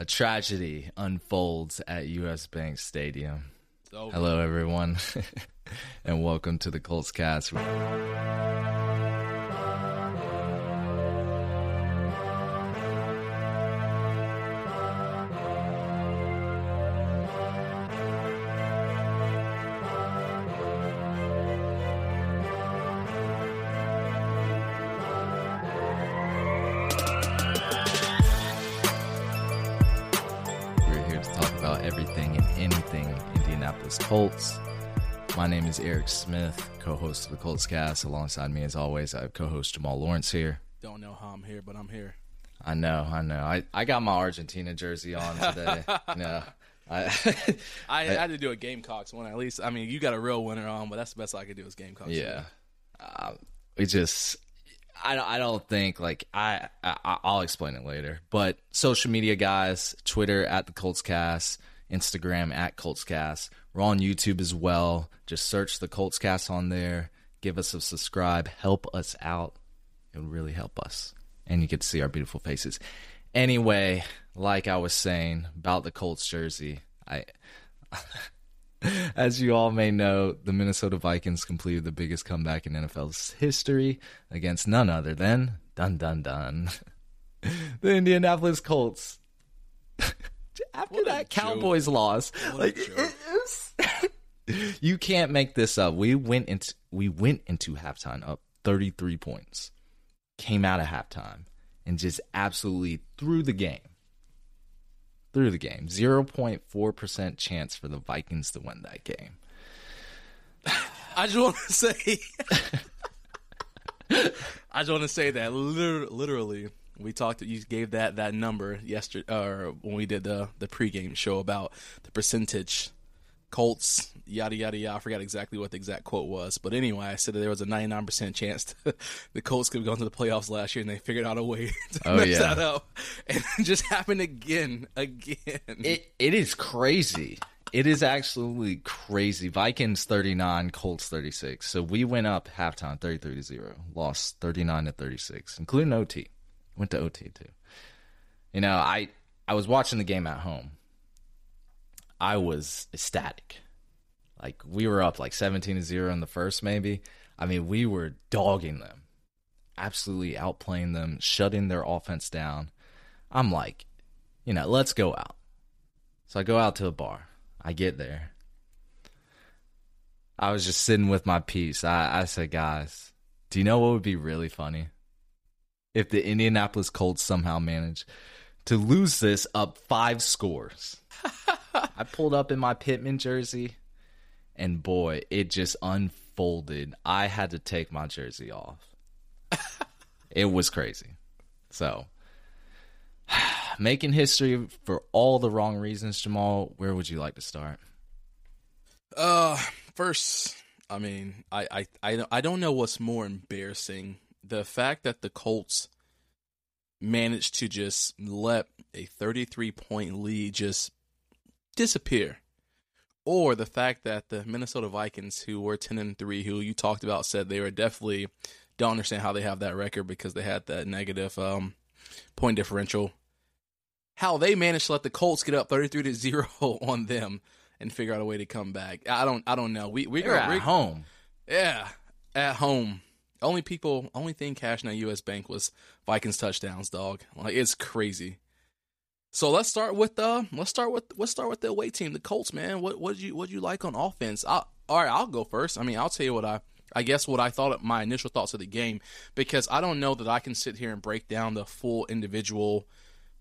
a tragedy unfolds at US Bank Stadium. Hello, everyone, and welcome to the Colts Cast. Colts. My name is Eric Smith, co-host of the Colts Cast. Alongside me, as always, I have co-host Jamal Lawrence here. don't know how I'm here, but I'm here. I know, I know. I, I got my Argentina jersey on today. no, I I, had to do a Gamecocks one at least. I mean, you got a real winner on, but that's the best I could do is Gamecocks. yeah. Uh, we just, I don't, I don't think like I, I, I'll explain it later. But social media guys, Twitter at the Colts Cast, Instagram at Colts Cast. We're on YouTube as well. Just search the Colts Cast on there. Give us a subscribe. Help us out. It would really help us. And you get to see our beautiful faces. Anyway, like I was saying about the Colts jersey, I as you all may know, the Minnesota Vikings completed the biggest comeback in NFL's history against none other than dun dun dun the Indianapolis Colts. After What that joke. Cowboys loss, What like joke. it is, you can't make this up. We went into we went into halftime up 33 points. Came out of halftime and just absolutely threw the game through the game. 0.4% chance for the Vikings to win that game. I just want to say, I just want to say that liter- literally, we talked. You gave that that number yesterday, or when we did the the pregame show about the percentage. Colts, yada yada yada. I forgot exactly what the exact quote was, but anyway, I said that there was a 99% chance the Colts could have gone to the playoffs last year, and they figured out a way to Oh, mess yeah. that up, and it just happened again, again. It it is crazy. It is absolutely crazy. Vikings 39, Colts 36. So we went up halftime 33 to 0. Lost 39 to 36, including OT. Went to OT too. You know, I I was watching the game at home. I was ecstatic. Like we were up like 17 to 0 in the first maybe. I mean, we were dogging them. Absolutely outplaying them, shutting their offense down. I'm like, you know, let's go out. So I go out to a bar. I get there. I was just sitting with my piece. I, I said, guys, do you know what would be really funny? If the Indianapolis Colts somehow managed to lose this up five scores. I pulled up in my Pittman jersey, and boy, it just unfolded. I had to take my jersey off. it was crazy. So, making history for all the wrong reasons, Jamal. Where would you like to start? Uh, first, I mean, I, I, I, I don't know what's more embarrassing: the fact that the Colts managed to just let a 33 point lead just disappear, or the fact that the Minnesota Vikings, who were 10 and three, who you talked about, said they were definitely don't understand how they have that record because they had that negative um point differential. How they managed to let the Colts get up 33 to zero on them and figure out a way to come back. I don't I don't know. We we You're at home. Yeah, at home. Only people, only thing cashing at U.S. Bank was Vikings touchdowns, dog. Like it's crazy. So let's start with uh let's start with let's start with the away team, the Colts, man. What what did you what did you like on offense? I, all right, I'll go first. I mean, I'll tell you what I I guess what I thought my initial thoughts of the game because I don't know that I can sit here and break down the full individual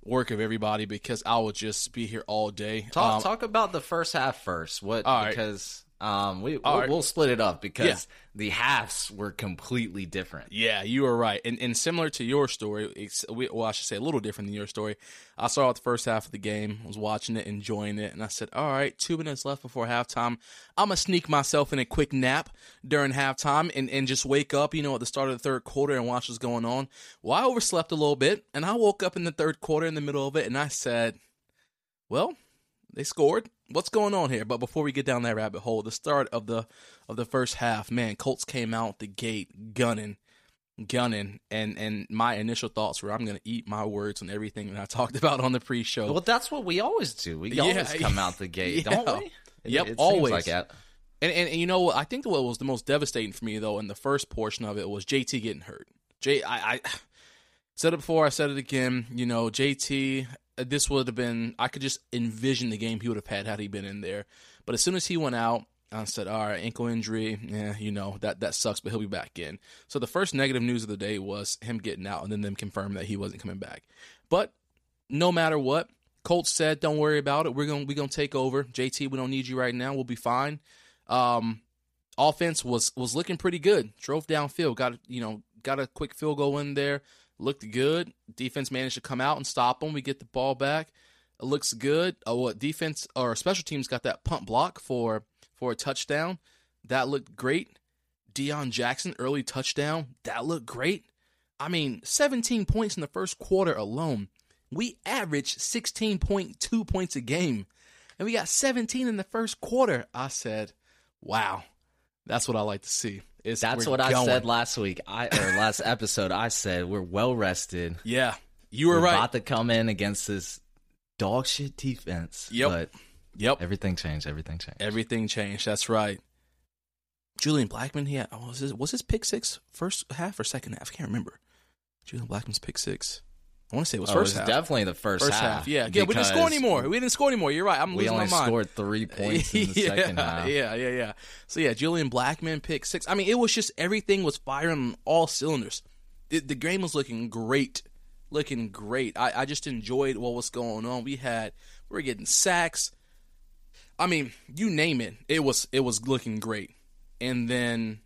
work of everybody because I will just be here all day. Talk Um, talk about the first half first. What All right. because um we we'll, right. we'll split it up because Yeah. the halves were completely different. Yeah, you were right, and and similar to your story, it's, we- well, I should say a little different than your story. I saw out the first half of the game, was watching it, enjoying it, and I said, "All right, two minutes left before halftime. I'm gonna sneak myself in a quick nap during halftime and and just wake up, you know, at the start of the third quarter and watch what's going on." Well, I overslept a little bit, and I woke up in the third quarter in the middle of it, and I said, "Well." They scored. What's going on here? But before we get down that rabbit hole, the start of the of the first half, man, Colts came out the gate gunning gunning, and and my initial thoughts were I'm going to eat my words on everything that I talked about on the pre-show. Well, that's what we always do. We Yeah, always come out the gate, yeah. don't we? It- Yep, it always. Like that. And, and and you know what? I think what was the most devastating for me though in the first portion of it was JT getting hurt. J I, I said it before. I said it again. You know, JT. Uh, This would have been. I could just envision the game he would have had had he been in there. But as soon as he went out, I said, "All right, ankle injury. Yeah, you know that that sucks, but he'll be back in." So the first negative news of the day was him getting out, and then them confirming that he wasn't coming back. But no matter what, Colts said, "Don't worry about it. We're gonna we're gonna take over. JT, we don't need you right now. We'll be fine." Um, offense was was looking pretty good. Drove downfield, got you know got a quick field goal in there. Looked good. Defense managed to come out and stop them. We get the ball back. It looks good. Oh, what defense or special teams got that punt block for for a touchdown. That looked great. Deon Jackson early touchdown. That looked great. I mean, 17 points in the first quarter alone. We averaged 16.2 points a game, and we got 17 in the first quarter. I said, "Wow, that's what I like to see." Is That's what I said last week. I or last episode. I said we're well rested. Yeah, you were we're right. about to come in against this dog shit defense. Yep. But yep, everything changed. Everything changed. everything changed. That's right. Julian Blackmon, he had, oh, was his, was his pick six first half or second half? I can't remember. Julian Blackmon's pick six. I want to say it was Oh, first it was half. definitely the first, First half, yeah, yeah. We didn't score anymore. We didn't score anymore. You're right. I'm losing my mind. We only scored three points in the yeah, second half. Yeah, yeah, yeah. So yeah, Julian Blackmon pick six. I mean, it was just everything was firing on all cylinders. The, the game was looking great, looking great. I, I just enjoyed what was going on. We had we were getting sacks. I mean, you name it. It was it was looking great. And then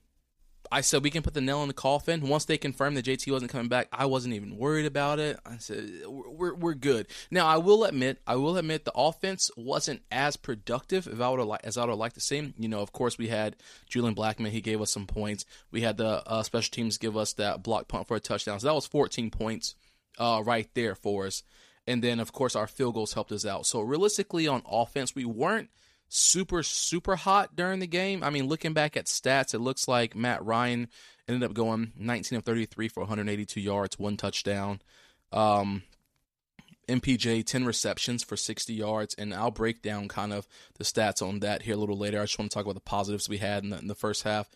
I said we can put the nail in the coffin. Once they confirmed that JT wasn't coming back, I wasn't even worried about it. I said we're we're good. Now I will admit, I will admit the offense wasn't as productive as I would li- as I would have liked to see. You know, of course we had Julian Blackmon. He gave us some points. We had the uh, special teams give us that block punt for a touchdown. So that was 14 points uh, right there for us. And then of course our field goals helped us out. So realistically on offense, we weren't super super hot during the game. I mean, looking back at stats, it looks like Matt Ryan ended up going 19 of 33 for 182 yards, one touchdown. Um, MPJ 10 receptions for 60 yards, and I'll break down kind of the stats on that here a little later. I just want to talk about the positives we had in the, in the first half.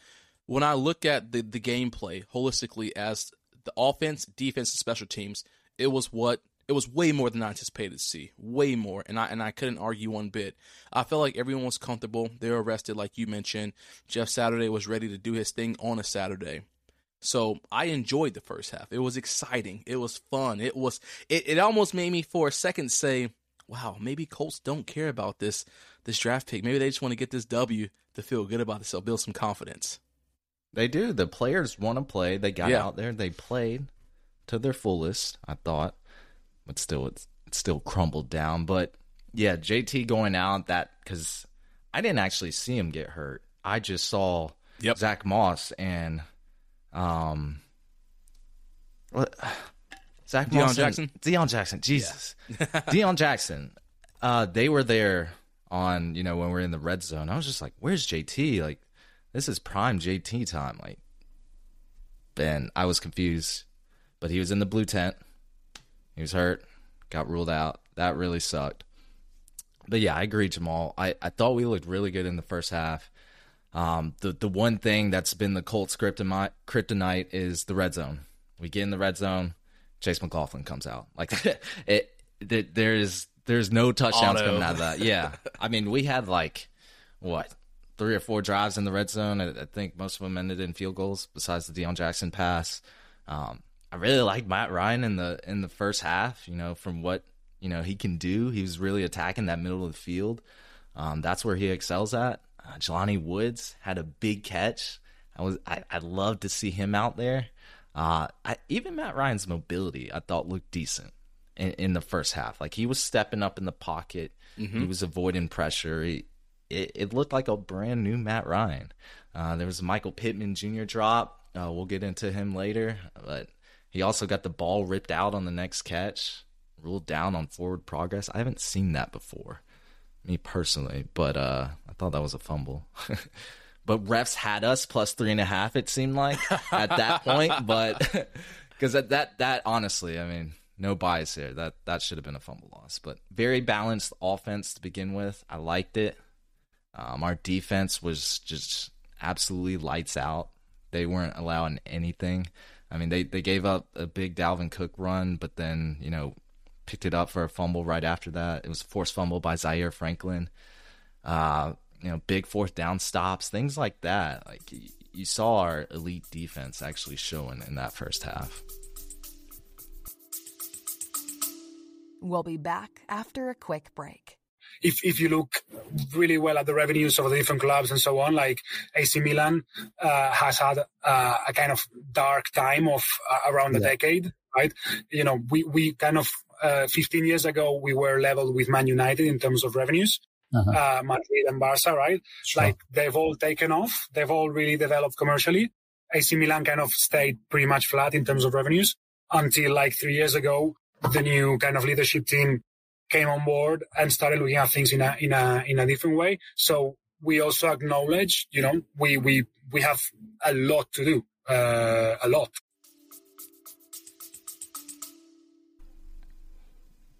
When I look at the the gameplay holistically as the offense, defense, and special teams, it was what it was way more than I anticipated to see. Way more. And I and I couldn't argue one bit. I felt like everyone was comfortable. They were rested, like you mentioned. Jeff Saturday was ready to do his thing on a Saturday. So I enjoyed the first half. It was exciting. It was fun. It was it, it almost made me for a second say, Wow, maybe Colts don't care about this this draft pick. Maybe they just want to get this W to feel good about themselves, build some confidence. They do. The players want to play. They got Yeah. out there. They played to their fullest. I thought, but still, it's, it's still crumbled down. But yeah, JT going out that because I didn't actually see him get hurt. I just saw Yep. Zach Moss and um, what? Zach Deon Moss Jackson? Deon Jackson. Jesus, Deon Jackson. Uh, they were there on you know when we we're in the red zone. I was just like, "Where's JT?" Like, this is prime JT time. Like, and I was confused, but he was in the blue tent. He was hurt, got ruled out. That really sucked. But yeah, I agree, Jamal. I, I thought we looked really good in the first half. Um, the the one thing that's been the Colts kryptonite, kryptonite is the red zone. We get in the red zone, Chase McLaughlin comes out. Like it, it there's there's no touchdowns Auto. coming out of that. Yeah, I mean we had like what three or four drives in the red zone. I, I think most of them ended in field goals. Besides the Deon Jackson pass, um, I really liked Matt Ryan in the in the first half. You know, from what you know he can do, he was really attacking that middle of the field. Um, that's where he excels at. Uh, Jelani Woods had a big catch. I was I, I'd love to see him out there. Uh, I, even Matt Ryan's mobility I thought looked decent in, in the first half. Like he was stepping up in the pocket. He was avoiding pressure. He, it, it looked like a brand new Matt Ryan. Uh, there was a Michael Pittman Jr. drop. Uh, we'll get into him later, but he also got the ball ripped out on the next catch, ruled down on forward progress. I haven't seen that before, me personally, but uh, I thought that was a fumble. but refs had us plus three and a half. It seemed like at that point, but because that, that that honestly, I mean, no bias here. That that should have been a fumble loss, but very balanced offense to begin with. I liked it. Um, our defense was just absolutely lights out. They weren't allowing anything. I mean, they, they gave up a big Dalvin Cook run, but then, you know, picked it up for a fumble right after that. It was a forced fumble by Zaire Franklin. Uh, you know, big fourth down stops, things like that. Like you saw our elite defense actually showing in that first half. We'll be back after a quick break if if you look really well at the revenues of the different clubs and so on, like AC Milan uh, has had uh, a kind of dark time of uh, around a decade, right? You know, we we kind of uh, 15 years ago we were leveled with Man United in terms of revenues. Uh-huh. Uh, Madrid and Barca, right? Sure. Like they've all taken off. They've all really developed commercially. AC Milan kind of stayed pretty much flat in terms of revenues until like three years ago. The new kind of leadership team came on board and started looking at things in a in a in a different way. So we also acknowledge, you know, we we we have a lot to do, uh, a lot.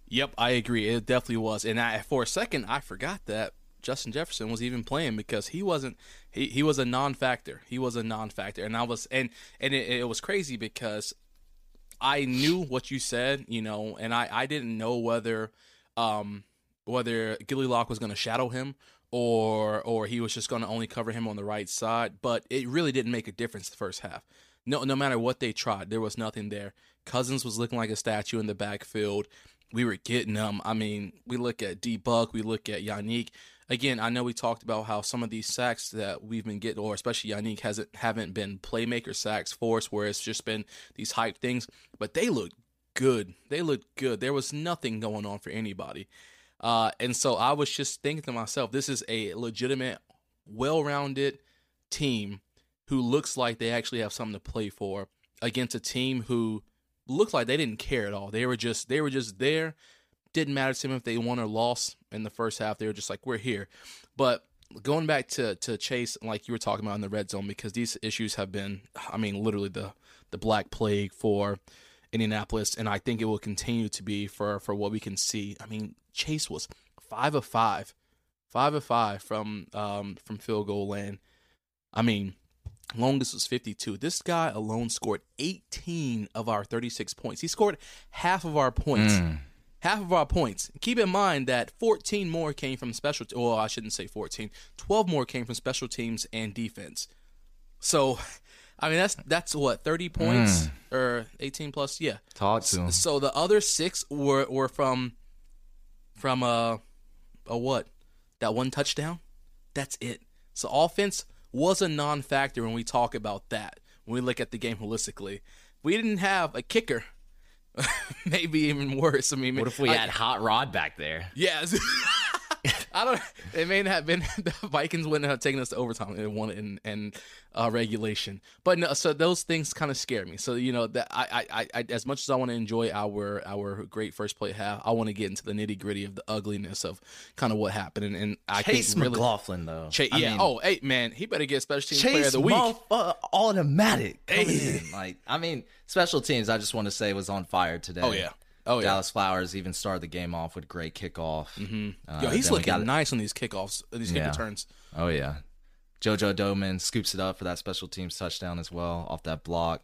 Yep, I agree. It definitely was, and I, for a second I forgot that Justin Jefferson was even playing because he wasn't. He, he was a non-factor. He was a non-factor, and I was and and it, it was crazy because I knew what you said, you know, and I I didn't know whether um, whether Gilly Lock was going to shadow him or or he was just going to only cover him on the right side. But it really didn't make a difference the first half. No, no matter what they tried, there was nothing there. Cousins was looking like a statue in the backfield. We were getting them. I mean, we look at D Buck, we look at Yannick. Again, I know we talked about how some of these sacks that we've been getting, or especially Yannick, hasn't haven't been playmaker sacks for us, where it's just been these hype things. But they look good. They looked good. There was nothing going on for anybody. Uh, and so I was just thinking to myself, this is a legitimate, well rounded team who looks like they actually have something to play for against a team who looked like they didn't care at all. They were just they were just there. Didn't matter to them if they won or lost in the first half. They were just like, we're here. But going back to to Chase, like you were talking about in the red zone, because these issues have been, I mean, literally the the black plague for Indianapolis, and I think it will continue to be for for what we can see. I mean, Chase was five of five, five of five from um, from field goal land. I mean, longest was 52. This guy alone scored 18 of our 36 points. He scored half of our points. Mm. Half of our points. Keep in mind that 14 more came from special. Well, I shouldn't say 14. 12 more came from special teams and defense. So I mean, that's that's what thirty points mm. or eighteen plus. Yeah, talk to him. So the other six were were from from a a what? That one touchdown. That's it. So offense was a non-factor when we talk about that. When we look at the game holistically, we didn't have a kicker. maybe even worse. I mean, what if we I, had Hot Rod back there? Yes. I don't. It may not have been the Vikings wouldn't have taken us to overtime and won it in, in uh, regulation. But no, so those things kind of scare me. So you know that I, I, I as much as I want to enjoy our our great first play half, I want to get into the nitty gritty of the ugliness of kind of what happened. And, and I Chase think really, McLaughlin though. Chase, yeah. Mean, oh, hey man, he better get special teams Chase player of the week. Uh, automatic. Hey. Like I mean, special teams. I just want to say was on fire today. Oh yeah. Oh, yeah. Dallas Flowers even started the game off with a great kickoff. Mm-hmm. Uh, Yo, he's looking nice on these kickoffs, these kick yeah. returns. Oh yeah, JoJo Domann scoops it up for that special teams touchdown as well off that block.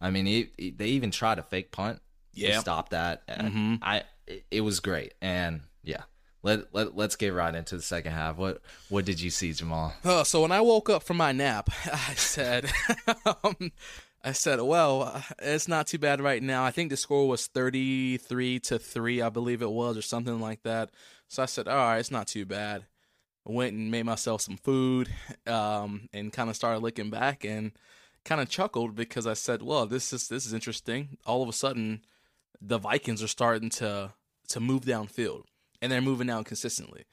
I mean, he, he, they even tried a fake punt. Yeah, stop that. Mm-hmm. I it, it, was great, and yeah. Let, let let's get right into the second half. What what did you see, Jamal? Uh, so when I woke up from my nap, I said, um, I said, well, it's not too bad right now. I think the score was 33 to 3, I believe it was, or something like that. So I said, all right, it's not too bad. I went and made myself some food um, and kind of started looking back and kind of chuckled because I said, well, this is this is interesting. All of a sudden, the Vikings are starting to to move downfield and they're moving down consistently.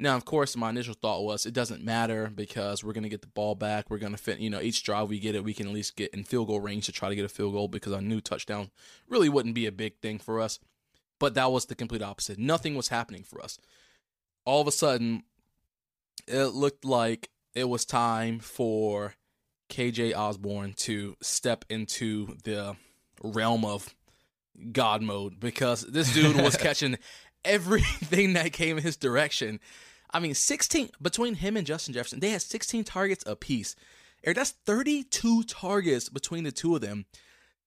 Now, of course, my initial thought was it doesn't matter because we're going to get the ball back. We're going to fit, you know, each drive we get it, we can at least get in field goal range to try to get a field goal because I knew touchdown really wouldn't be a big thing for us. But that was the complete opposite. Nothing was happening for us. All of a sudden, it looked like it was time for KJ Osborn to step into the realm of God mode because this dude was catching everything that came in his direction. I mean, 16 between him and Justin Jefferson, they had 16 targets apiece. Eric, that's 32 targets between the two of them.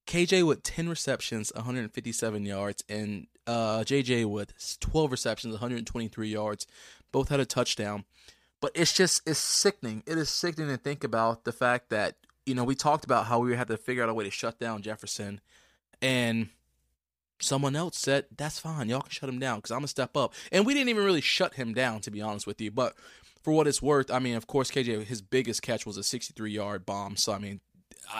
KJ with 10 receptions, 157 yards, and uh, JJ with 12 receptions, 123 yards. Both had a touchdown. But it's just, it's sickening. It is sickening to think about the fact that, you know, we talked about how we had to figure out a way to shut down Jefferson. And someone else said, that's fine. Y'all can shut him down because I'm going to step up. And we didn't even really shut him down, to be honest with you. But for what it's worth, I mean, of course, KJ, his biggest catch was a 63 yard bomb. So, I mean,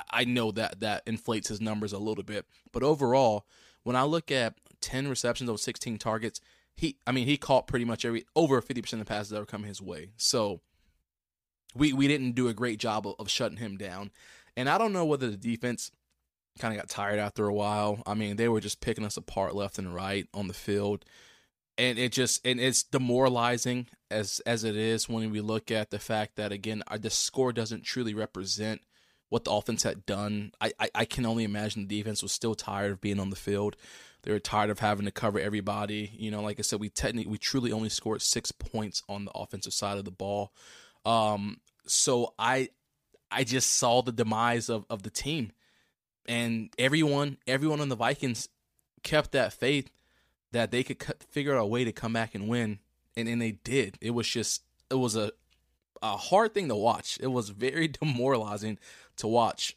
I, know that that inflates his numbers a little bit. But overall, when I look at 10 receptions of 16 targets, he, I mean, he caught pretty much every over 50% of the passes that were coming his way. So we we didn't do a great job of, of shutting him down. And I don't know whether the defense kind of got tired after a while. I mean, they were just picking us apart left and right on the field. And it just and it's demoralizing as as it is when we look at the fact that again our, the score doesn't truly represent what the offense had done. I, I, I can only imagine the defense was still tired of being on the field. They were tired of having to cover everybody. You know, like I said, we technically we truly only scored six points on the offensive side of the ball. Um, so I I just saw the demise of, of the team. And everyone everyone on the Vikings kept that faith that they could figure out a way to come back and win. And and they did. It was just it was a a hard thing to watch. It was very demoralizing to watch.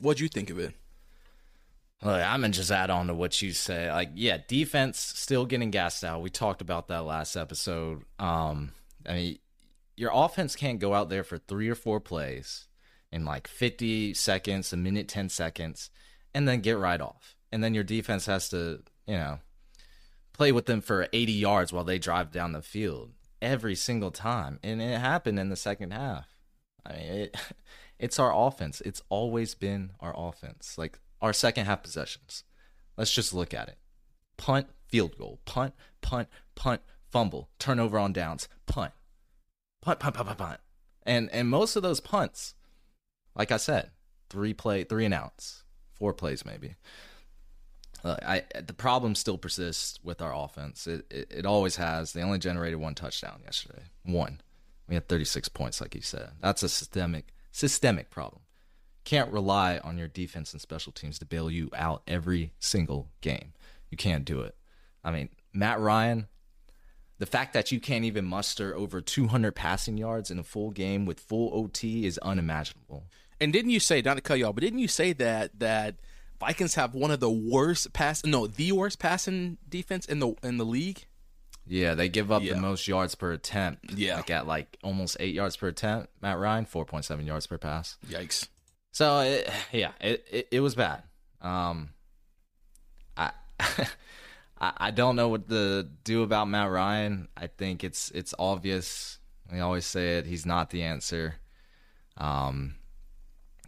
What'd you think of it? Look, I'm gonna just add on to what you say. Like, yeah, defense still getting gassed out. We talked about that last episode. Um, I mean, your offense can't go out there for three or four plays in like 50 seconds, a minute, 10 seconds, and then get right off. And then your defense has to, you know, play with them for 80 yards while they drive down the field every single time. And it happened in the second half. I mean, it, it's our offense. It's always been our offense. Like our second half possessions. Let's just look at it. Punt, field goal. Punt, punt, punt, fumble, turnover on downs, punt. Punt, punt, punt, punt, punt. And and most of those punts, like I said, three play, three and outs, four plays maybe. Uh, I the problem still persists with our offense. It, it, it always has. They only generated one touchdown yesterday. One. We had 36 points, like you said. That's a systemic systemic problem. Can't rely on your defense and special teams to bail you out every single game. You can't do it. I mean, Matt Ryan, the fact that you can't even muster over 200 passing yards in a full game with full OT is unimaginable. And didn't you say, not to cut you off, but didn't you say that that Vikings have one of the worst pass, no, the worst passing defense in the in the league? Yeah, they give up yeah. the most yards per attempt. Yeah, like at like almost eight yards per attempt. Matt Ryan, four point seven yards per pass. Yikes. So it, yeah, it, it, it was bad. Um, I I don't know what to do about Matt Ryan. I think it's it's obvious. We always say it. He's not the answer. Um,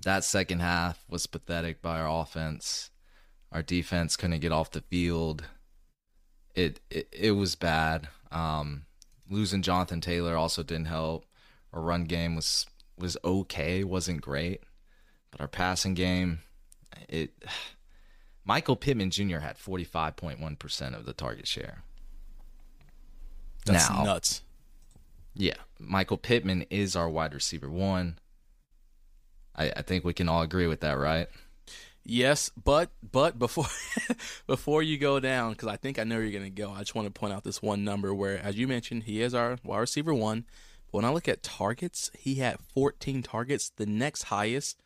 that second half was pathetic by our offense. Our defense couldn't get off the field. It it, it was bad. Um, losing Jonathan Taylor also didn't help. Our run game was was okay, wasn't great. But our passing game, it Michael Pittman Jr. had 45.1% of the target share. That's now, nuts. Yeah. Michael Pittman is our wide receiver one. I, I think we can all agree with that, right? Yes, but but before before you go down, because I think I know you're going to go. I just want to point out this one number where, as you mentioned, he is our wide receiver one. But when I look at targets, he had 14 targets. The next highest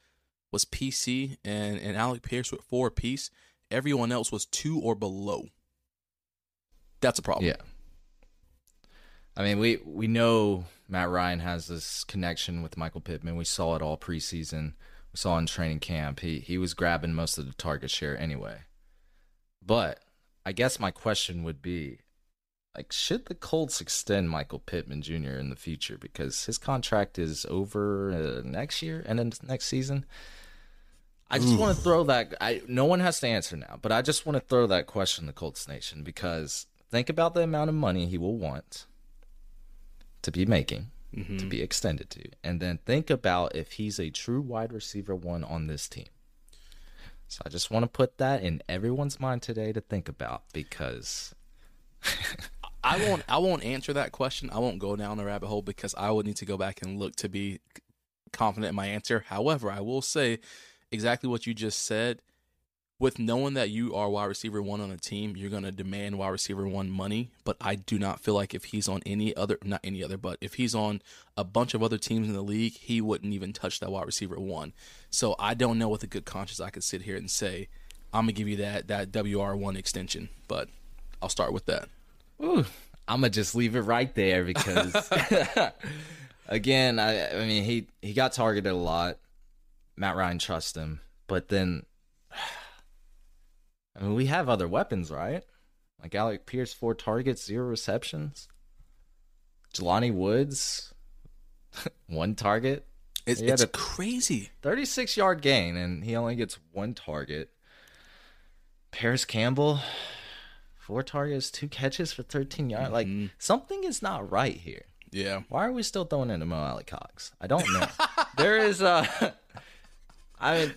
was PC and, and Alec Pierce with four apiece. Everyone else was two or below. That's a problem. Yeah. I mean, we we know Matt Ryan has this connection with Michael Pittman. We saw it all preseason. We saw in training camp. He he was grabbing most of the target share anyway. But I guess my question would be like should the Colts extend Michael Pittman Jr. in the future because his contract is over uh, next year and then next season? I just want to throw that. I no one has to answer now, but I just want to throw that question to Colts Nation because think about the amount of money he will want to be making to mm-hmm. be extended to, and then think about if he's a true wide receiver one on this team. So I just want to put that in everyone's mind today to think about because I won't. I won't answer that question. I won't go down the rabbit hole because I would need to go back and look to be confident in my answer. However, I will say exactly what you just said. With knowing that you are wide receiver one on a team, you're going to demand wide receiver one money. But I do not feel like if he's on any other, not any other, but if he's on a bunch of other teams in the league, he wouldn't even touch that wide receiver one. So I don't know with a good conscience I could sit here and say, I'm gonna give you that that WR one extension. But I'll start with that. Ooh, I'm gonna just leave it right there because, again, I, I mean he he got targeted a lot. Matt Ryan trusts him, but then, I mean, we have other weapons, right? Like Alec Pierce, four targets, zero receptions. Jelani Woods, one target, It's, it's a- crazy. 36 yard gain, and he only gets one target. Parris Campbell, four targets, two catches for 13 yards. Like something is not right here. Yeah. Why are we still throwing into Mo Alie-Cox? I don't know. there is uh I mean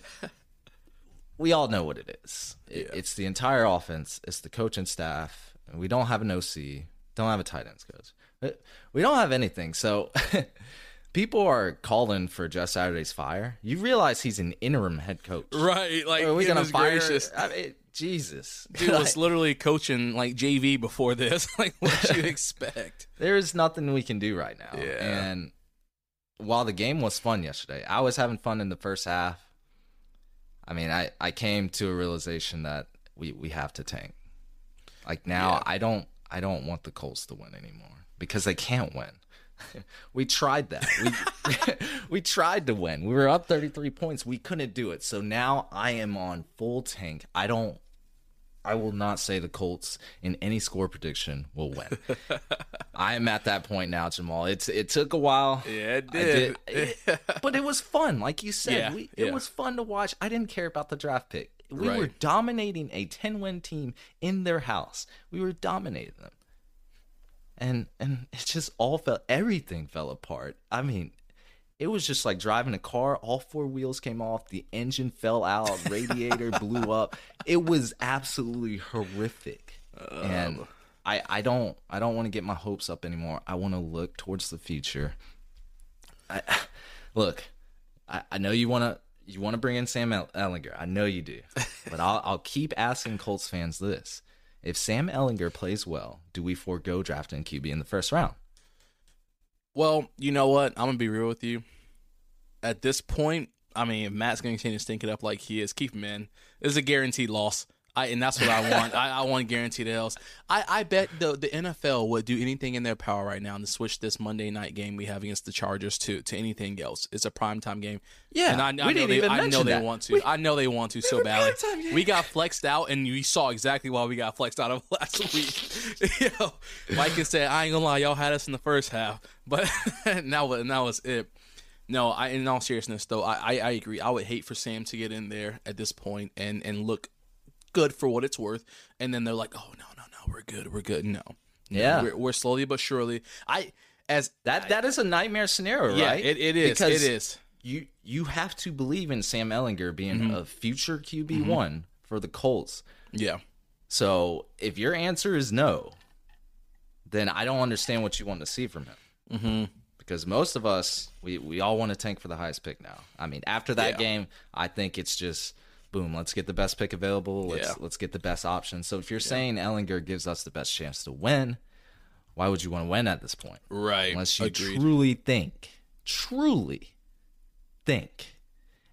we all know what it is. It- Yeah. It's the entire offense, it's the coaching staff. and We don't have an OC, don't have a tight ends coach. Uh, we don't have anything. So people are calling for Jeff Saturday's fire. You realize he's an interim head coach. Right. Like, Are we gonna fire? gracious. I mean, Jesus, Dude was literally coaching like JV before this. like, what you expect? there is nothing we can do right now. Yeah. And while the game was fun yesterday, I was having fun in the first half. I mean, I, I came to a realization that we, we have to tank. Like now, Yeah. I don't I don't want the Colts to win anymore because they can't win. we tried that. We we tried to win. We were up 33 points. We couldn't do it. So now I am on full tank. I don't I will not say the Colts in any score prediction will win. I am at that point now, Jamal. It's it took a while. Yeah, it I did. it- but it was fun, like you said. Yeah, we, yeah. It was fun to watch. I didn't care about the draft pick. We were dominating a ten win team in their house. We were dominating them, and and it just all fell. Everything fell apart. I mean, it was just like driving a car. All four wheels came off. The engine fell out. Radiator blew up. It was absolutely horrific. and I, I don't I don't want to get my hopes up anymore. I want to look towards the future. I, look, I, I know you want to you want to bring in Sam Ehlinger. I know you do, but I'll I'll keep asking Colts fans this: If Sam Ehlinger plays well, do we forego drafting QB in the first round? Well, you know what? I'm gonna be real with you. At this point, I mean, if Matt's gonna continue to stink it up like he is, keep him in. This is a guaranteed loss. I and that's what I want. I, I want guaranteed L's. I, I bet the the NFL would do anything in their power right now to switch this Monday night game we have against the Chargers to to anything else. It's a primetime game. Yeah, and I, I we know they, I know mention they that. want to. We- I know they want to so badly. We got flexed out, and you saw exactly why we got flexed out of last week. Yo, Mike can say, I ain't gonna lie, y'all had us in the first half, but now wa- now was it. No, I in all seriousness though, I, I I agree. I would hate for Sam to get in there at this point and and look good for what it's worth, and then they're like, oh no no no, we're good, we're good. No, No, Yeah. we're, we're slowly but surely. I as That that is a nightmare scenario, yeah, right? it, it is, Because it is. You you have to believe in Sam Ehlinger being Mm-hmm. a future QB one for the Colts. Yeah, So if your answer is no, then I don't understand what you want to see from him. Mm-hmm. Because most of us, we, we all want to tank for the highest pick now. I mean, after that Yeah. game, I think it's just boom. Let's get the best pick available. Let's Yeah. let's get the best option. So if you're saying Ehlinger gives us the best chance to win, why would you want to win at this point? right. Unless you Agreed. truly think, truly think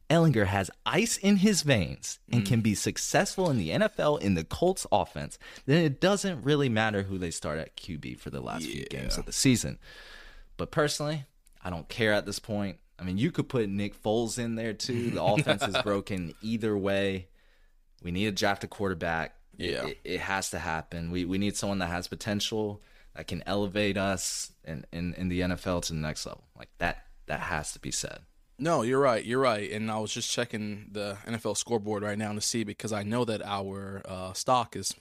Ehlinger has ice in his veins and Mm. can be successful in the NFL in the Colts offense, then it doesn't really matter who they start at QB for the last few games of the season. But personally, I don't care at this point. I mean, you could put Nick Foles in there too. The offense is broken either way. We need to draft a quarterback. Yeah. It, it has to happen. We we need someone that has potential that can elevate us in, in, in the NFL to the next level. Like that that has to be said. No, you're right. You're right. And I was just checking the NFL scoreboard right now to see because I know that our uh, stock is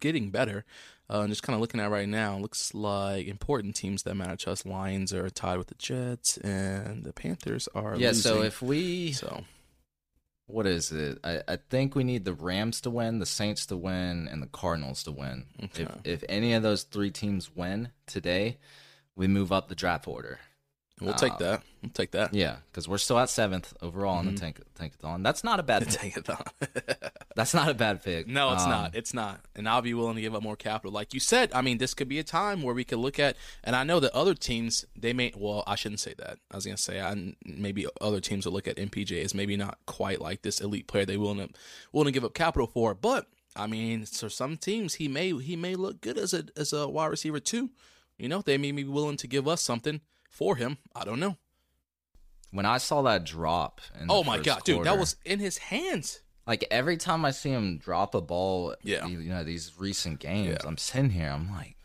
getting better. Uh, just kind of looking at right now, looks like important teams that matter to us. Lions are tied with the Jets, and the Panthers are Yeah, losing. so if we so what is it? I, I think we need the Rams to win, the Saints to win, and the Cardinals to win. Okay. If if any of those three teams win today, we move up the draft order. We'll take uh, that. We'll take that. Yeah, because we're still at seventh overall in the tank tankathon. That's not a bad. Take it on. That's not a bad pick. No, it's Um, not. It's not. And I'll be willing to give up more capital. Like you said, I mean, this could be a time where we could look at, and I know that other teams, they may, well, I shouldn't say that. I was going to say, I, maybe other teams will look at MPJ as maybe not quite like this elite player they willing to, willing to give up capital for. But, I mean, for some teams, he may, he may look good as a, as a wide receiver too. You know, they may be willing to give us something for him. I don't know. When I saw that drop, Oh my God, dude, that was in his hands. like every time I see him drop a ball. Yeah. you know these recent games. Yeah. Mm-hmm. I'm sitting here. I'm like,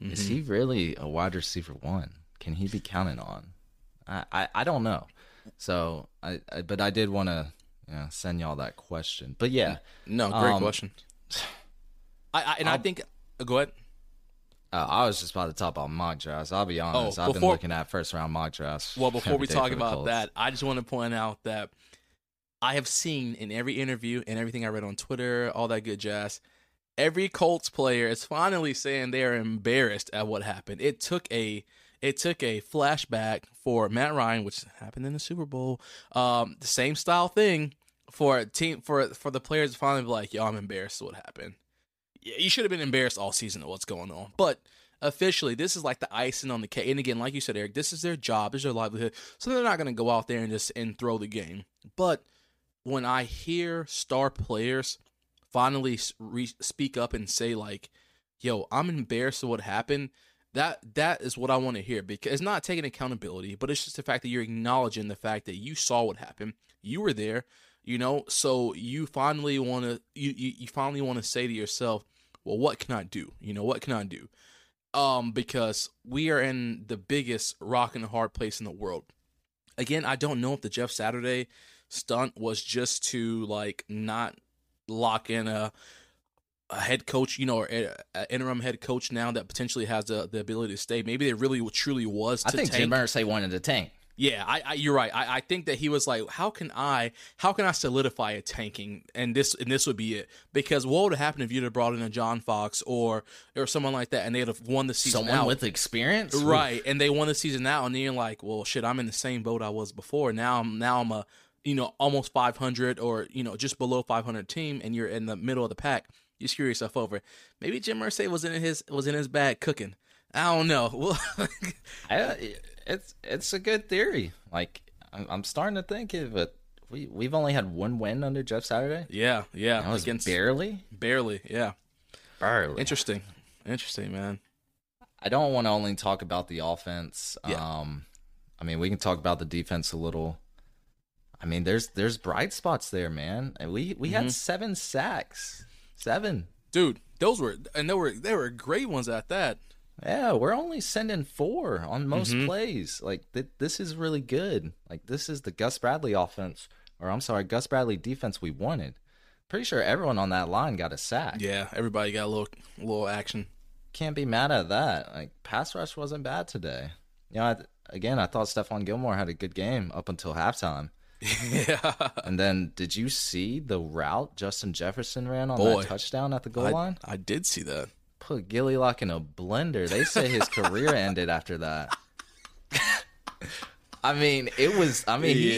is he really a wide receiver one? Can he be counted on? I I, I don't know. So I, I but I did want to you know, send y'all that question. But yeah, No, great Um, question. I, I and i I'll- think, go ahead. Uh, I was just about to talk about mock drafts. I'll be honest. I've been Oh, looking at first round mock drafts. Well, before we talk about Colts. that, I just want to point out that I have seen in every interview and everything I read on Twitter, all that good jazz, every Colts player is finally saying they are embarrassed at what happened. It took a it took a flashback for Matt Ryan, which happened in the Super Bowl. Um, the same style thing for a team for for the players to finally be like, "Yo, I'm embarrassed at what happened." You should have been embarrassed all season at what's going on, but officially this is like the icing on the cake. And again like you said eric this is their job this is their livelihood so they're not going to go out there and just and throw the game. But when i hear star players finally re- speak up and say like yo i'm embarrassed of what happened that that is what i want to hear because it's not taking accountability but it's just the fact that you're acknowledging the fact that you saw what happened you were there you know so you finally want to you, you you finally want to say to yourself well what can i do you know what can i do um because we are in the biggest rock and hard place in the world again i don't know if the jeff saturday stunt was just to like not lock in a a head coach, you know, or a, a interim head coach now that potentially has the, the ability to stay. Maybe it really truly was. To I think tank. Jim Irsay wanted to tank. Yeah, I, I you're right. I, I think that he was like, how can I how can I solidify a tanking? And this and this would be it. Because what would have happened if you'd have brought in a John Fox or or someone like that and they'd have won the season Someone out. with experience, right. And they won the season out and then you're like well shit i'm in the same boat i was before. Now i'm now i'm a you know almost 500 or you know just below 500 team and you're in the middle of the pack. You screw yourself over. Maybe jim Irsay was in his was in his bag cooking. I don't know. Well I, it's it's a good theory. Like I'm, I'm starting to think of it. We we've only had one win under Jeff Saturday. yeah yeah That was against barely, barely yeah barely. interesting interesting man I don't want to only talk about the offense. Yeah. Um, I mean, we can talk about the defense a little. I mean, there's there's bright spots there, man. And we we Mm-hmm. had seven sacks, seven. dude those were and they were they were great ones at that Yeah, we're only sending four on most Mm-hmm. plays. Like th- this is really good. Like this is the Gus Bradley offense, or I'm sorry, Gus Bradley defense we wanted. Pretty sure everyone on that line got a sack. yeah everybody got a little little action Can't be mad at that. Like pass rush wasn't bad today. You know, I, again, I thought Stephon Gilmore had a good game up until halftime. yeah And then, did you see the route Justin Jefferson ran on Boy. that touchdown at the goal I, line? I did see that Put Gilly Lock in a blender. They say his career ended after that. I mean, it was. I mean, he-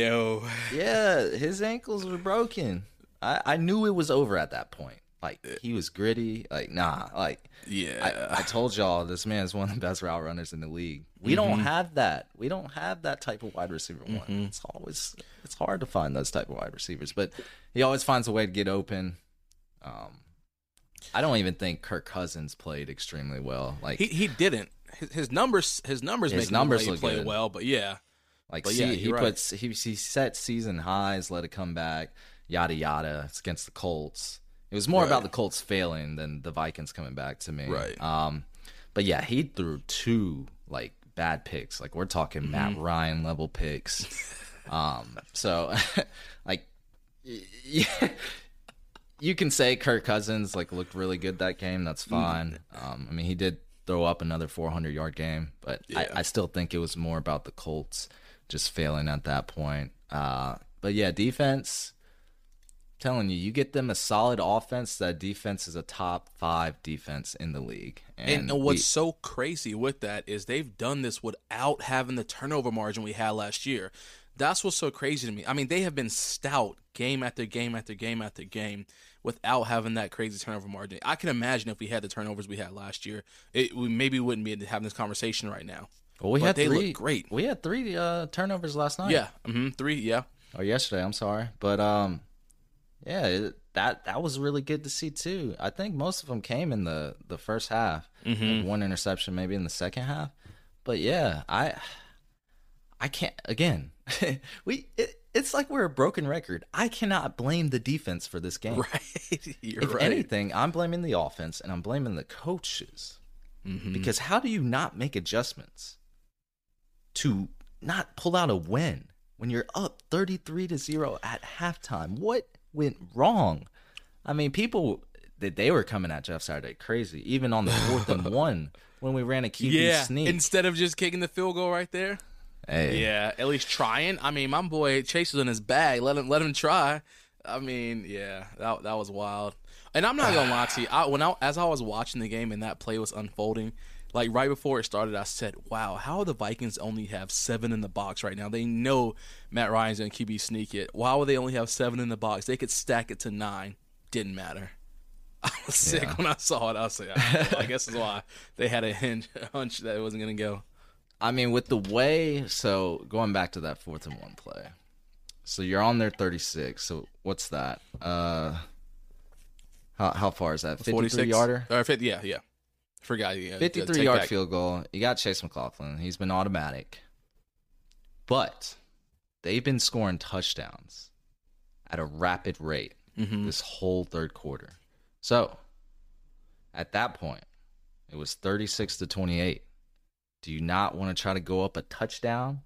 yeah, his ankles were broken. I, I knew it was over at that point. Like he was gritty. Like nah. Like yeah I, I told y'all, this man is one of the best route runners in the league. We don't have that. We don't have that type of wide receiver one. It's always it's hard to find those type of wide receivers, but he always finds a way to get open. Um, I don't even think Kirk Cousins played extremely well. Like He he didn't. His, his numbers his numbers His make numbers him look play good. well, but yeah, Like, But see, yeah, he right. puts he he set season highs, let it come back, yada yada. It's against the Colts. It was more Right. about the Colts failing than the Vikings coming back to me. Right. Um, but yeah, he threw two like bad picks. Like we're talking Mm-hmm. Matt Ryan level picks. um, so like, yeah. you can say Kirk Cousins like looked really good that game. That's fine. Um, I mean, he did throw up another 400 yard game, but Yeah. I, I still think it was more about the Colts just failing at that point. Uh, but yeah, defense. Telling you, you get them a solid offense. That defense is a top five defense in the league. And, we- what's so crazy with that is they've done this without having the turnover margin we had last year. That's what's so crazy to me. I mean, they have been stout game after game after game after game without having that crazy turnover margin. I can imagine if we had the turnovers we had last year, it we maybe wouldn't be having this conversation right now. well, we but had they look great. We had three uh, turnovers last night. Yeah, hmm three. Yeah, or yesterday. I'm sorry, but um, yeah, it, that that was really good to see too. I think most of them came in the the first half. Like one interception, maybe in the second half. But yeah, I I can't again. we it, it's like we're a broken record. I cannot blame the defense for this game. right. You're If right. anything, I'm blaming the offense and I'm blaming the coaches. Mm-hmm. Because how do you not make adjustments to not pull out a win when you're up 33 to 0 at halftime? What went wrong? I mean, people that they were coming at Jeff Saturday crazy, even on the fourth and one when we ran a QB yeah, sneak. instead of just kicking the field goal right there. Hey, Yeah, at least trying. I mean, my boy Chase was in his bag. Let him let him try. I mean, yeah, that that was wild. And I'm not gonna lie to you. I, when I as I was watching the game and that play was unfolding, like right before it started, I said, "Wow, how the Vikings only have seven in the box right now? They know Matt Ryan's gonna QB sneak it. Why would they only have seven in the box? They could stack it to nine. Didn't matter." I was sick Yeah. when I saw it. I was like, "Ah, well, I guess that's why they had a hinge, hunch that it wasn't gonna go. I mean, with the way, so going back to that fourth and one play. So you're on their 36. So what's that? Uh, how, how far is that? 53 46 yarder? Or 50, yeah, yeah. Forgot. Yeah, 53 yard back. field goal. You got Chase McLaughlin. He's been automatic. But they've been scoring touchdowns at a rapid rate Mhm. this whole third quarter. So at that point, it was 36 to 28. Do you not want to try to go up a touchdown?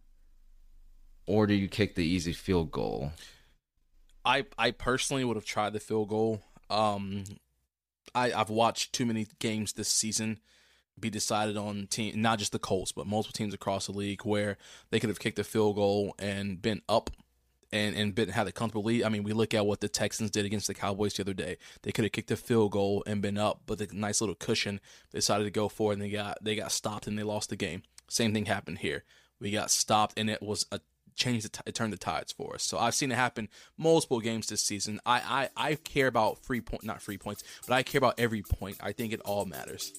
Or do you kick the easy field goal? I I personally would have tried the field goal. Um, I I've watched too many games this season be decided on team, not just the Colts, but multiple teams across the league where they could have kicked a field goal and been up. And, and been had a comfortable lead. I mean, we look at what the Texans did against the Cowboys the other day. They could have kicked a field goal and been up, but the nice little cushion they decided to go for and they got they got stopped and they lost the game. Same thing happened here. We got stopped, and it was a change. It turned the tides for us. So I've seen it happen multiple games this season. I I, I care about free point, not free points, but I care about every point. I think it all matters.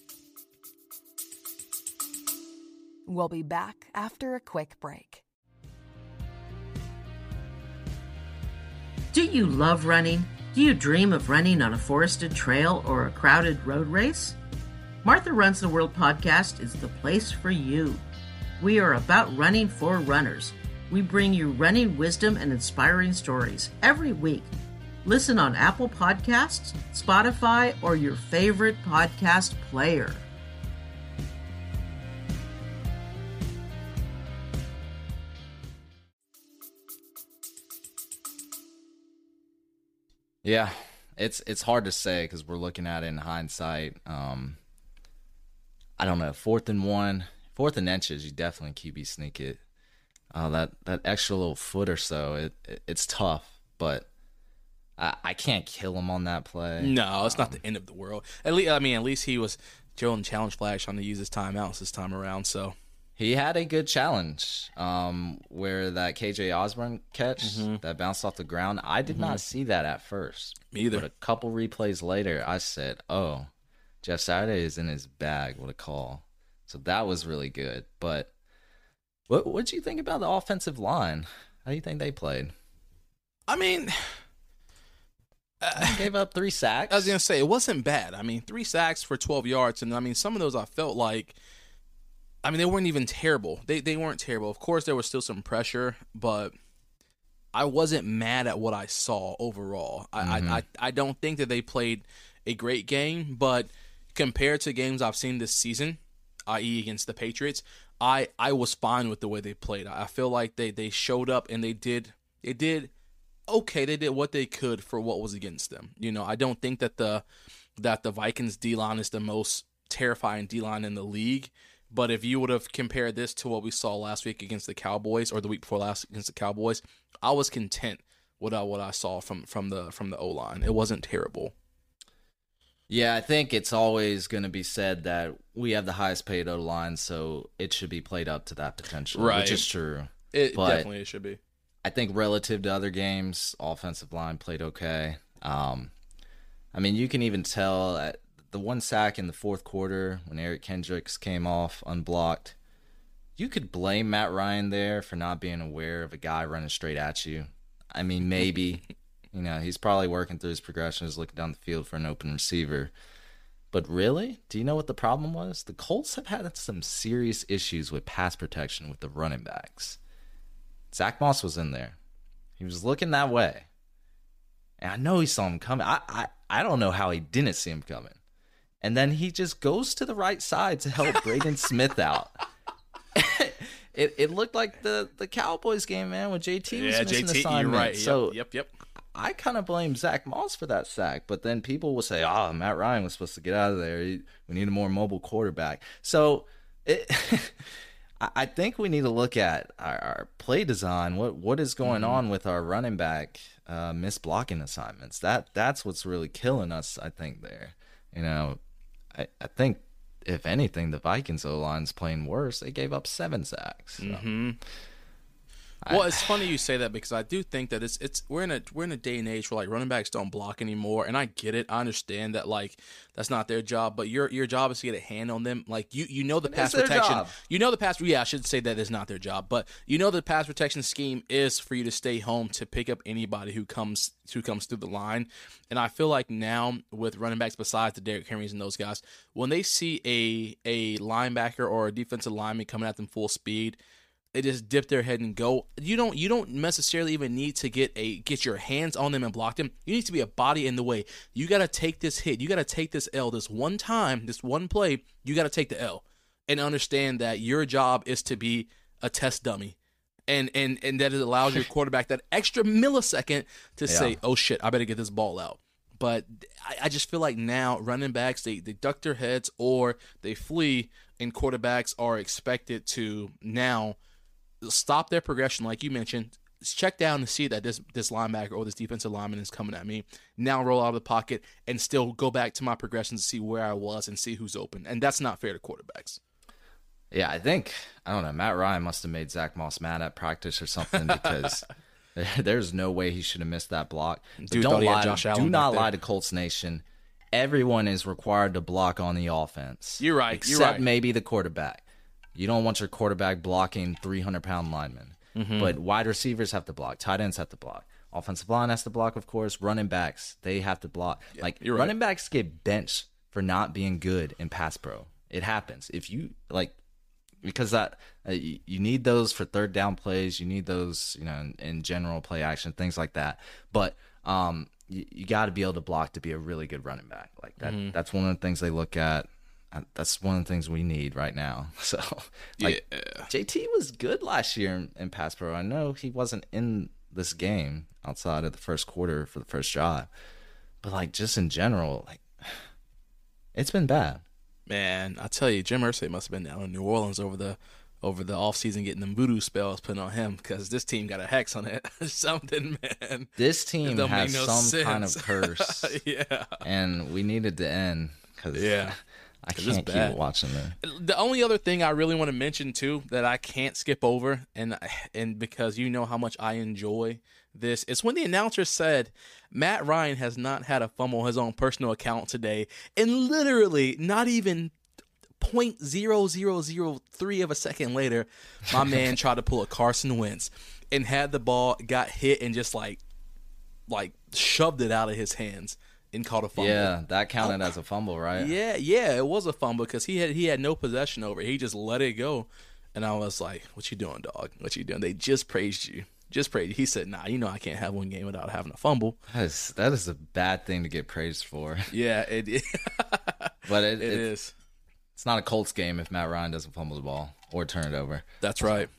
We'll be back after a quick break. Do you love running? Do you dream of running on a forested trail or a crowded road race? Martha Runs the World podcast is the place for you. We are about running for runners. We bring you running wisdom and inspiring stories every week. Listen on Apple Podcasts, Spotify, or your favorite podcast player. Yeah, it's it's hard to say because we're looking at it in hindsight. Um, I don't know. Fourth and one, fourth and inches, you definitely QB sneak it. Uh, that that extra little foot or so, it, it it's tough, but I, I can't kill him on that play. No, it's not the end of the world. At least I mean, at least he was Joe and Challenge Flash on to use his timeouts this time around. So He had a good challenge um, where that KJ Osborn catch that bounced off the ground. I did not see that at first. Me either. But a couple replays later, I said, "Oh, Jeff Saturday is in his bag. What a call!" So that was really good. But what do you think about the offensive line? How do you think they played? I mean, They gave up three sacks. I was gonna say it wasn't bad. I mean, three sacks for twelve yards, and I mean some of those I felt like, I mean they weren't even terrible. They they weren't terrible. Of course, there was still some pressure, but I wasn't mad at what I saw overall. I I, mm-hmm. I I don't think that they played a great game, but compared to games I've seen this season, i.e. against the Patriots, I I was fine with the way they played. I feel like they they showed up and they did they did okay. They did what they could for what was against them. You know, I don't think that the that the Vikings D line is the most terrifying D line in the league. But if you would have compared this to what we saw last week against the Cowboys or the week before last against the Cowboys, I was content with uh, what I saw from from the from the O line. It wasn't terrible. Yeah, I think it's always going to be said that we have the highest paid O line, so it should be played up to that potential, Right. which is true. It But- definitely it should be. I think relative to other games, offensive line played okay. Um, I mean, you can even tell at the one sack in the fourth quarter when Eric Kendricks came off unblocked. You could blame Matt Ryan there for not being aware of a guy running straight at you. I mean, maybe, you know, he's probably working through his progressions, looking down the field for an open receiver. But really, do you know what the problem was? The Colts have had some serious issues with pass protection with the running backs. Zach Moss was in there. He was looking that way. And I know he saw him coming. I, I, I don't know how he didn't see him coming. And then he just goes to the right side to help Braden Smith out. it, it looked like the, the Cowboys game, man, when JT was Yeah, missing JT, you're assignment. right. So yep, yep, yep. I kind of blame Zach Moss for that sack, but then people will say, "Oh, Matt Ryan was supposed to get out of there. We need a more mobile quarterback." So, it, I- I think we need to look at our, our play design. What what is going Mm-hmm. on with our running back uh, miss blocking assignments? That that's what's really killing us. I think there. You know, I, I think if anything, the Vikings O line's playing worse. They gave up seven sacks. So. Mm-hmm. Well, it's funny you say that because I do think that it's it's we're in a we're in a day and age where like running backs don't block anymore, and I get it. I understand that like that's not their job, but your your job is to get a hand on them. Like you you know the pass protection, job. you know the pass. Yeah, I should say that is not their job, but you know the pass protection scheme is for you to stay home to pick up anybody who comes who comes through the line. And I feel like now with running backs besides the Derrick Henrys and those guys, when they see a a linebacker or a defensive lineman coming at them full speed they just dip their head and go. You don't you don't necessarily even need to get a get your hands on them and block them. You need to be a body in the way. You got to take this hit. You got to take this L this one time, this one play. You got to take the L and understand that your job is to be a test dummy. And, and and that it allows your quarterback that extra millisecond to say, "Oh shit, I better get this ball out." But I, I just feel like now running backs they, they duck their heads or they flee, and quarterbacks are expected to now stop their progression, like you mentioned. Check down to see that this this linebacker or this defensive lineman is coming at me. Now roll out of the pocket and still go back to my progression to see where I was and see who's open. And that's not fair to quarterbacks. Yeah, I think I don't know. Matt Ryan must have made Zach Moss mad at practice or something because there's no way he should have missed that block. Dude don't lie. Josh do not lie to Colts Nation. Everyone is required to block on the offense. You're right, Except you're right. maybe the quarterback. You don't want your quarterback blocking 300 pound linemen. Mm-hmm. But wide receivers have to block. Tight ends have to block. Offensive line has to block, of course. Running backs, they have to block. like right. running backs get benched for not being good in pass pro. It happens. If you like because that uh, you, you need those for third down plays. You need those, you know, in, in general play action, things like that. But um, you, you got to be able to block to be a really good running back. Like that. Mm-hmm. That's one of the things they look at. That's one of the things we need right now. So, like, JT was good last year in, in pass pro. I know he wasn't in this game outside of the first quarter for the first drive, but like just in general, like it's been bad. Man, I tell you, Jim Irsay must have been down in New Orleans over the over the offseason getting them voodoo spells put on him because this team got a hex on it. Something, man. This team has no some kind of curse. yeah. and we needed to end because Yeah. I can't keep watching it. The only other thing I really want to mention too that I can't skip over, and and because you know how much I enjoy this, is when the announcer said Matt Ryan has not had a fumble his own personal account today, and literally not even point zero zero zero three of a second later, my man tried to pull a Carson Wentz and had the ball, got hit, and just like like shoved it out of his hands and caught a fumble. Yeah, that counted as a fumble, right? Yeah, yeah, it was a fumble because he had he had no possession over. it. He just let it go, and I was like, "What you doing, dog? What you doing?" They just praised you, just praised you. He said, "Nah, you know I can't have one game without having a fumble." That is that is a bad thing to get praised for. Yeah, it it, But it, it it- is. it's not a Colts game if Matt Ryan doesn't fumble the ball or turn it over. That's right.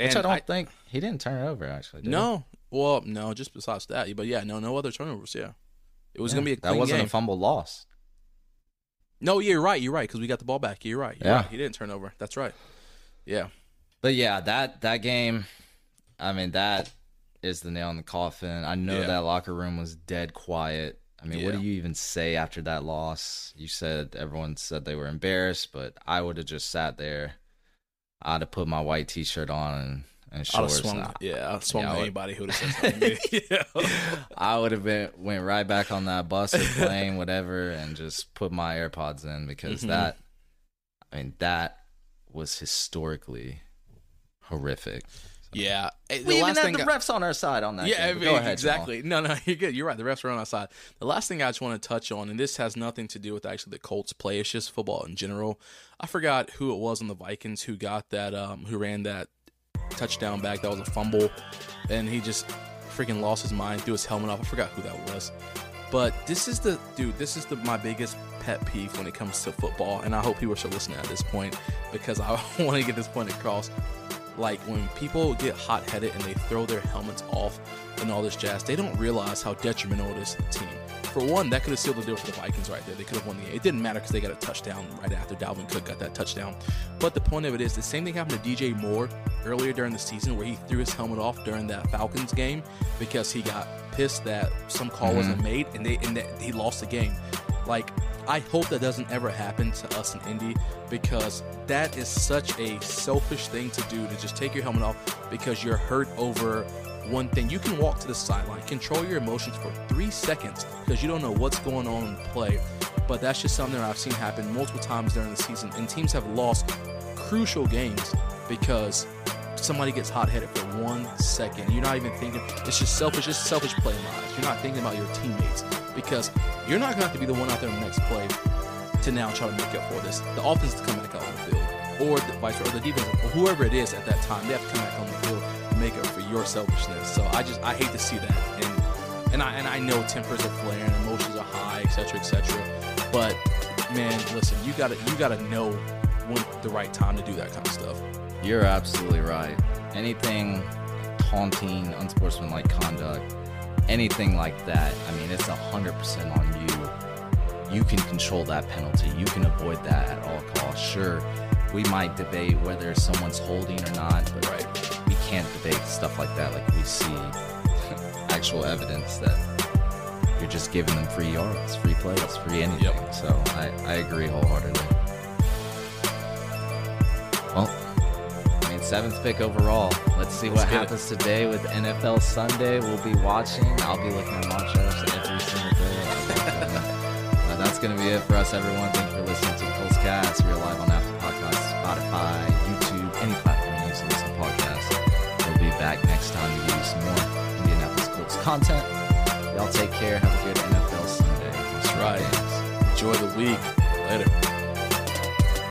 Which And I don't think he didn't turn it over actually. did he? no, Well, no, just besides that, but yeah, no, no other turnovers. Yeah, it was gonna be a that wasn't game. a fumble loss. No, yeah, you're right. You're right because we got the ball back. You're right. You're Yeah. right. He didn't turn over. That's right. Yeah. But yeah, that that game, I mean, that is the nail in the coffin. I know Yeah. that locker room was dead quiet. I mean, what do you even say after that loss? You said everyone said they were embarrassed, but I would have just sat there. I'd have put my white T-shirt on and, and I'd have swung. I- yeah, I'd swung Yeah, to anybody who would have said something yeah. I would have been went right back on that bus or plane, whatever, and just put my AirPods in because Mhm. that, I mean, that was historically horrific. Yeah. Eh, The We even had thing the I- refs on our side on that. yeah, go ahead, Jamal. exactly. No, no, you're good. You're right. The refs are on our side. The last thing I just want to touch on, and this has nothing to do with actually the Colts play. It's just football in general. I forgot who it was on the Vikings who got that, um, who ran that touchdown back. That was a fumble, and he just freaking lost his mind, threw his helmet off. I forgot who that was. But this is the dude. This is the my biggest pet peeve when it comes to football, and I hope people are listening at this point because I want to get this point across. Like when people get hot headed and they throw their helmets off and all this jazz, they don't realize how detrimental it is to the team. For one, that could have sealed the deal for the Vikings right there. They could have won the game. It didn't matter because they got a touchdown right after Dalvin Cook got that touchdown. But the point of it is, the same thing happened to DJ Moore earlier during the season where he threw his helmet off during that Falcons game because he got pissed that some call mm-hmm. wasn't made and they and that he lost the game. Like, I hope that doesn't ever happen to us in Indy because that is such a selfish thing to do to just take your helmet off because you're hurt over one thing. You can walk to the sideline, control your emotions for three seconds because you don't know what's going on in the play. But that's just something that I've seen happen multiple times during the season, and teams have lost crucial games because somebody gets hot headed for one second. You're not even thinking. It's just selfish. It's selfish play lives. You're not thinking about your teammates because you're not going to have to be the one out there in the next play to now try to make up for this. The offense to come back out on the field, or the vice versa, or the defense, or whoever it is at that time, they have to come back on the field and make up your selfishness. So I just I hate to see that, and and I and I know tempers are flaring, emotions are high, etc., etc. But man, listen, you gotta you gotta know when the right time to do that kind of stuff. You're absolutely right. Anything taunting, unsportsmanlike conduct, anything like that, I mean, it's 100% on you. You can control that penalty. You can avoid that at all costs. Sure, we might debate whether someone's holding or not, but Right. Can't debate stuff like that. Like we see actual evidence that you're just giving them free yards, free plays, free anything. Yep. So I, I agree wholeheartedly. Well, I mean, seventh pick overall. Let's see what Let's it. happens today with NFL Sunday. We'll be watching. I'll be looking at matchups every single day. Uh, that's going to be it for us, everyone. Thank you for listening to the Colts Cast. We're live on Apple Podcasts, Spotify, next time to give you some more Indianapolis Colts content. Y'all take care. Have a good NFL Sunday. That's right. Enjoy the week. Later.